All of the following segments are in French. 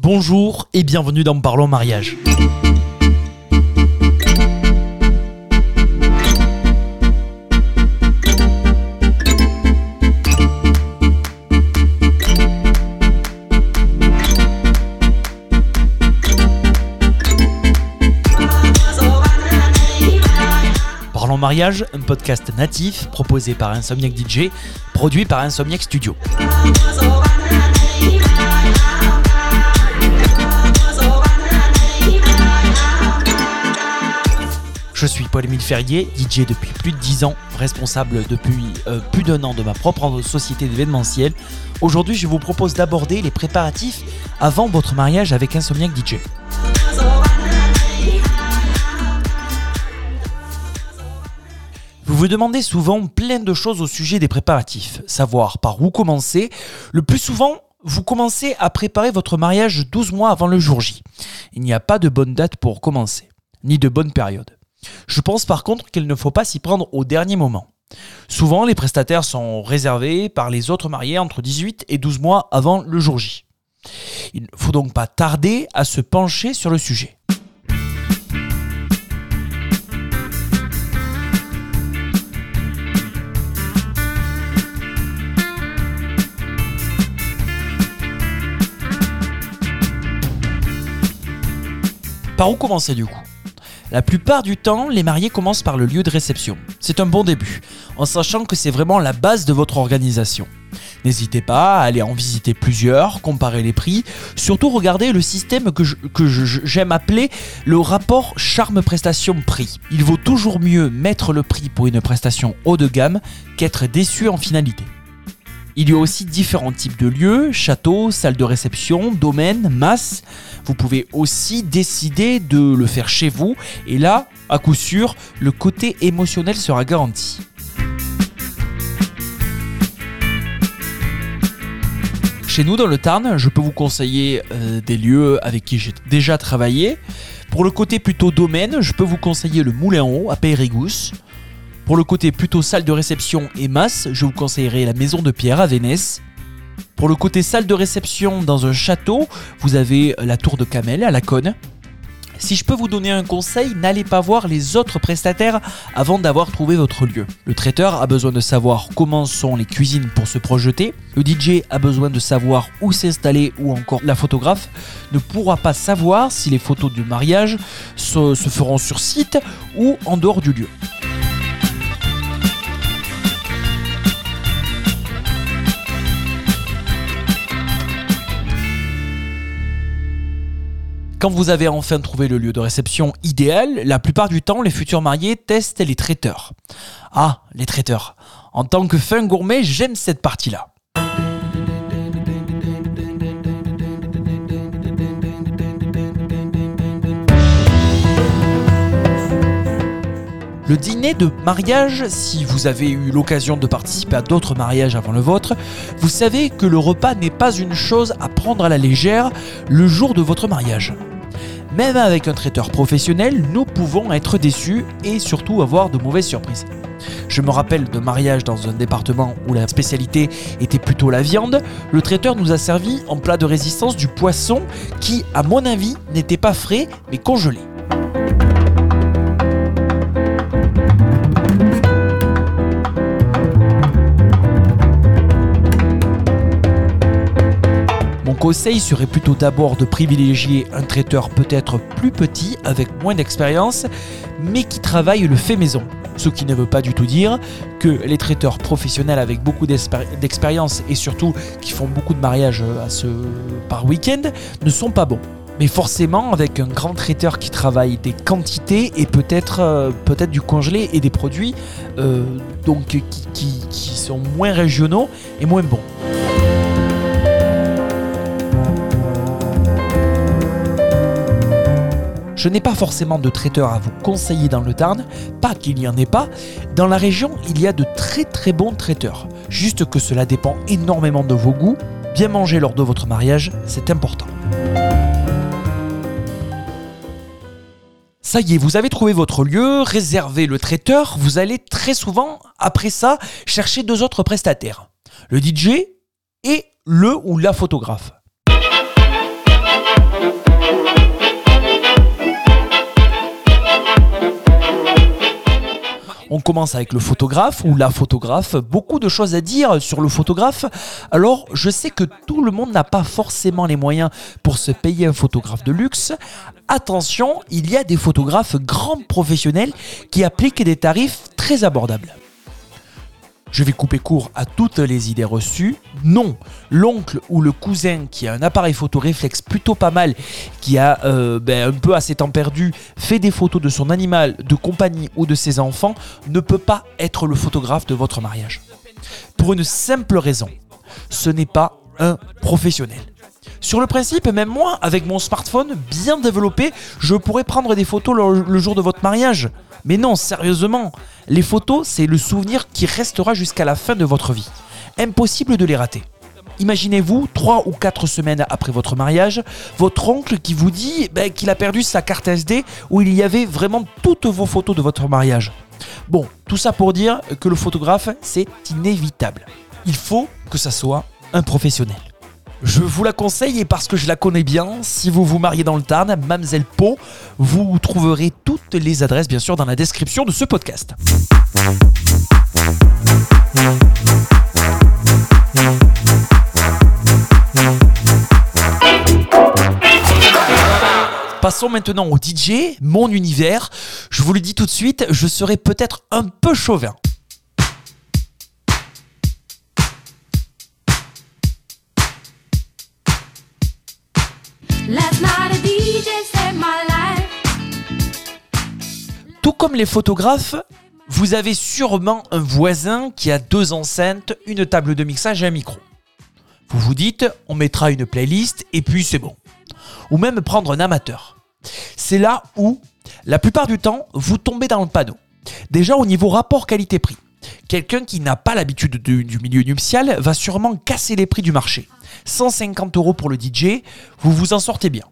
Bonjour et bienvenue dans Parlons Mariage. Parlons Mariage, un podcast natif proposé par Insomniac DJ, produit par Insomniac Studio. Je suis Paul-Émile Ferrier, DJ depuis plus de 10 ans, responsable depuis euh, plus d'un an de ma propre société d'événementiel. Aujourd'hui, je vous propose d'aborder les préparatifs avant votre mariage avec Insomniac DJ. Vous vous demandez souvent plein de choses au sujet des préparatifs, savoir par où commencer. Le plus souvent, vous commencez à préparer votre mariage 12 mois avant le jour J. Il n'y a pas de bonne date pour commencer, ni de bonne période. Je pense par contre qu'il ne faut pas s'y prendre au dernier moment. Souvent, les prestataires sont réservés par les autres mariés entre 18 et 12 mois avant le jour J. Il ne faut donc pas tarder à se pencher sur le sujet. Par où commencer du coup? La plupart du temps, les mariés commencent par le lieu de réception. C'est un bon début, en sachant que c'est vraiment la base de votre organisation. N'hésitez pas à aller en visiter plusieurs, comparer les prix, surtout regardez le système que, j'aime appeler le rapport charme-prestation-prix. Il vaut toujours mieux mettre le prix pour une prestation haut de gamme qu'être déçu en finalité. Il y a aussi différents types de lieux, châteaux, salles de réception, domaines, masses. Vous pouvez aussi décider de le faire chez vous et là, à coup sûr, le côté émotionnel sera garanti. Chez nous dans le Tarn, je peux vous conseiller euh, des lieux avec qui j'ai déjà travaillé. Pour le côté plutôt domaine, je peux vous conseiller le Moulin Haut à Périgous. Pour le côté plutôt salle de réception et masse, je vous conseillerais la Maison de Pierre à Vénès. Pour le côté salle de réception dans un château, vous avez la Tour de Camel à la Cône. Si je peux vous donner un conseil, n'allez pas voir les autres prestataires avant d'avoir trouvé votre lieu. Le traiteur a besoin de savoir comment sont les cuisines pour se projeter. Le DJ a besoin de savoir où s'installer ou encore la photographe ne pourra pas savoir si les photos du mariage se, se feront sur site ou en dehors du lieu. Quand vous avez enfin trouvé le lieu de réception idéal, la plupart du temps, les futurs mariés testent les traiteurs. Ah, les traiteurs. En tant que fin gourmet, j'aime cette partie-là. Le dîner de mariage, si vous avez eu l'occasion de participer à d'autres mariages avant le vôtre, vous savez que le repas n'est pas une chose à prendre à la légère le jour de votre mariage. Même avec un traiteur professionnel, nous pouvons être déçus et surtout avoir de mauvaises surprises. Je me rappelle de mariage dans un département où la spécialité était plutôt la viande. Le traiteur nous a servi en plat de résistance du poisson qui, à mon avis, n'était pas frais mais congelé. Conseil serait plutôt d'abord de privilégier un traiteur peut-être plus petit, avec moins d'expérience, mais qui travaille le fait maison. Ce qui ne veut pas du tout dire que les traiteurs professionnels avec beaucoup d'expérience et surtout qui font beaucoup de mariages euh, par week-end ne sont pas bons. Mais forcément, avec un grand traiteur qui travaille des quantités et peut-être euh, peut-être du congelé et des produits euh, donc qui sont moins régionaux et moins bons. Je n'ai pas forcément de traiteur à vous conseiller dans le Tarn, pas qu'il n'y en ait pas. Dans la région, il y a de très très bons traiteurs. Juste que cela dépend énormément de vos goûts. Bien manger lors de votre mariage, c'est important. Ça y est, vous avez trouvé votre lieu, réservé le traiteur, vous allez très souvent, après ça, chercher deux autres prestataires. Le DJ et le ou la photographe. Commence avec le photographe ou la photographe. Beaucoup de choses à dire sur le photographe. Alors, je sais que tout le monde n'a pas forcément les moyens pour se payer un photographe de luxe. Attention, il y a des photographes grands professionnels qui appliquent des tarifs très abordables. Je vais couper court à toutes les idées reçues. Non, l'oncle ou le cousin qui a un appareil photo réflexe plutôt pas mal, qui a euh, ben, un peu à ses temps perdus fait des photos de son animal de compagnie ou de ses enfants, ne peut pas être le photographe de votre mariage. Pour une simple raison, ce n'est pas un professionnel. Sur le principe, même moi, avec mon smartphone bien développé, je pourrais prendre des photos le jour de votre mariage. Mais non, sérieusement, les photos, c'est le souvenir qui restera jusqu'à la fin de votre vie. Impossible de les rater. Imaginez-vous, trois ou quatre semaines après votre mariage, votre oncle qui vous dit ben, qu'il a perdu sa carte SD où il y avait vraiment toutes vos photos de votre mariage. Bon, tout ça pour dire que le photographe, c'est inévitable. Il faut que ça soit un professionnel. Je vous la conseille et parce que je la connais bien, si vous vous mariez dans le Tarn, Mamselle Po, vous trouverez toutes les adresses bien sûr dans la description de ce podcast. Passons maintenant au DJ, mon univers. Je vous le dis tout de suite, je serai peut-être un peu chauvin. Tout comme les photographes, vous avez sûrement un voisin qui a deux enceintes, une table de mixage et un micro. Vous vous dites, on mettra une playlist et puis c'est bon. Ou même prendre un amateur. C'est là où, la plupart du temps, vous tombez dans le panneau. Déjà au niveau rapport qualité-prix. Quelqu'un qui n'a pas l'habitude du milieu nuptial va sûrement casser les prix du marché. 150 euros pour le DJ, vous vous en sortez bien.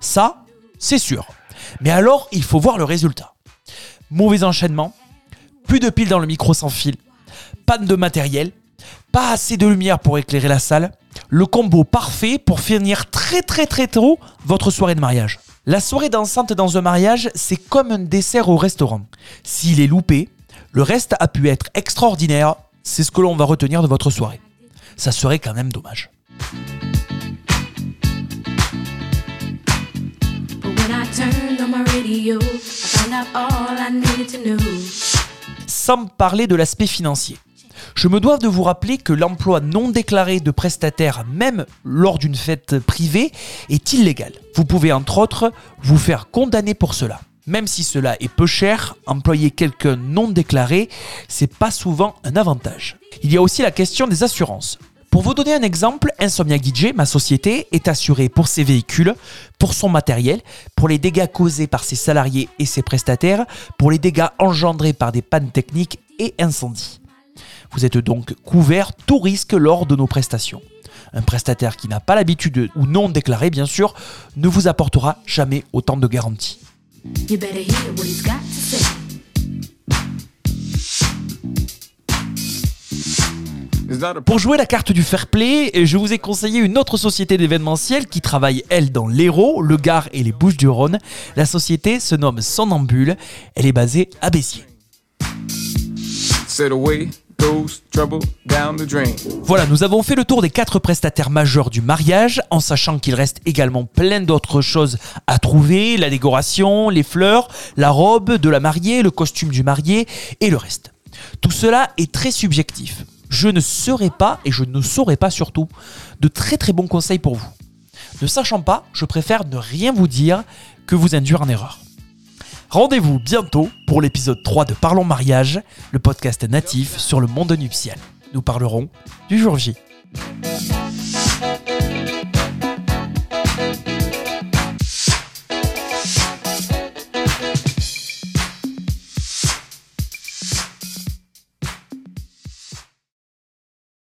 Ça, c'est sûr. Mais alors, il faut voir le résultat. Mauvais enchaînement, plus de piles dans le micro sans fil, panne de matériel, pas assez de lumière pour éclairer la salle, le combo parfait pour finir très très très tôt votre soirée de mariage. La soirée dansante dans un mariage, c'est comme un dessert au restaurant. S'il est loupé, le reste a pu être extraordinaire, c'est ce que l'on va retenir de votre soirée. Ça serait quand même dommage. Sans parler de l'aspect financier. Je me dois de vous rappeler que l'emploi non déclaré de prestataires, même lors d'une fête privée, est illégal. Vous pouvez entre autres vous faire condamner pour cela. Même si cela est peu cher, employer quelqu'un non déclaré, c'est pas souvent un avantage. Il y a aussi la question des assurances. Pour vous donner un exemple, Insomniac DJ, ma société, est assurée pour ses véhicules, pour son matériel, pour les dégâts causés par ses salariés et ses prestataires, pour les dégâts engendrés par des pannes techniques et incendies. Vous êtes donc couvert tout risque lors de nos prestations. Un prestataire qui n'a pas l'habitude ou non déclaré, bien sûr, ne vous apportera jamais autant de garanties. Pour jouer la carte du fair play, je vous ai conseillé une autre société d'événementiel qui travaille, elle, dans l'Hérault, le Gard et les Bouches-du-Rhône. La société se nomme Sonambule. Elle est basée à Béziers. Voilà, nous avons fait le tour des quatre prestataires majeurs du mariage, en sachant qu'il reste également plein d'autres choses à trouver, la décoration, les fleurs, la robe de la mariée, le costume du marié et le reste. Tout cela est très subjectif je ne serai pas, et je ne saurai pas surtout, de très très bons conseils pour vous. Ne sachant pas, je préfère ne rien vous dire que vous induire en erreur. Rendez-vous bientôt pour l'épisode 3 de Parlons Mariage, le podcast natif sur le monde nuptial. Nous parlerons du jour J.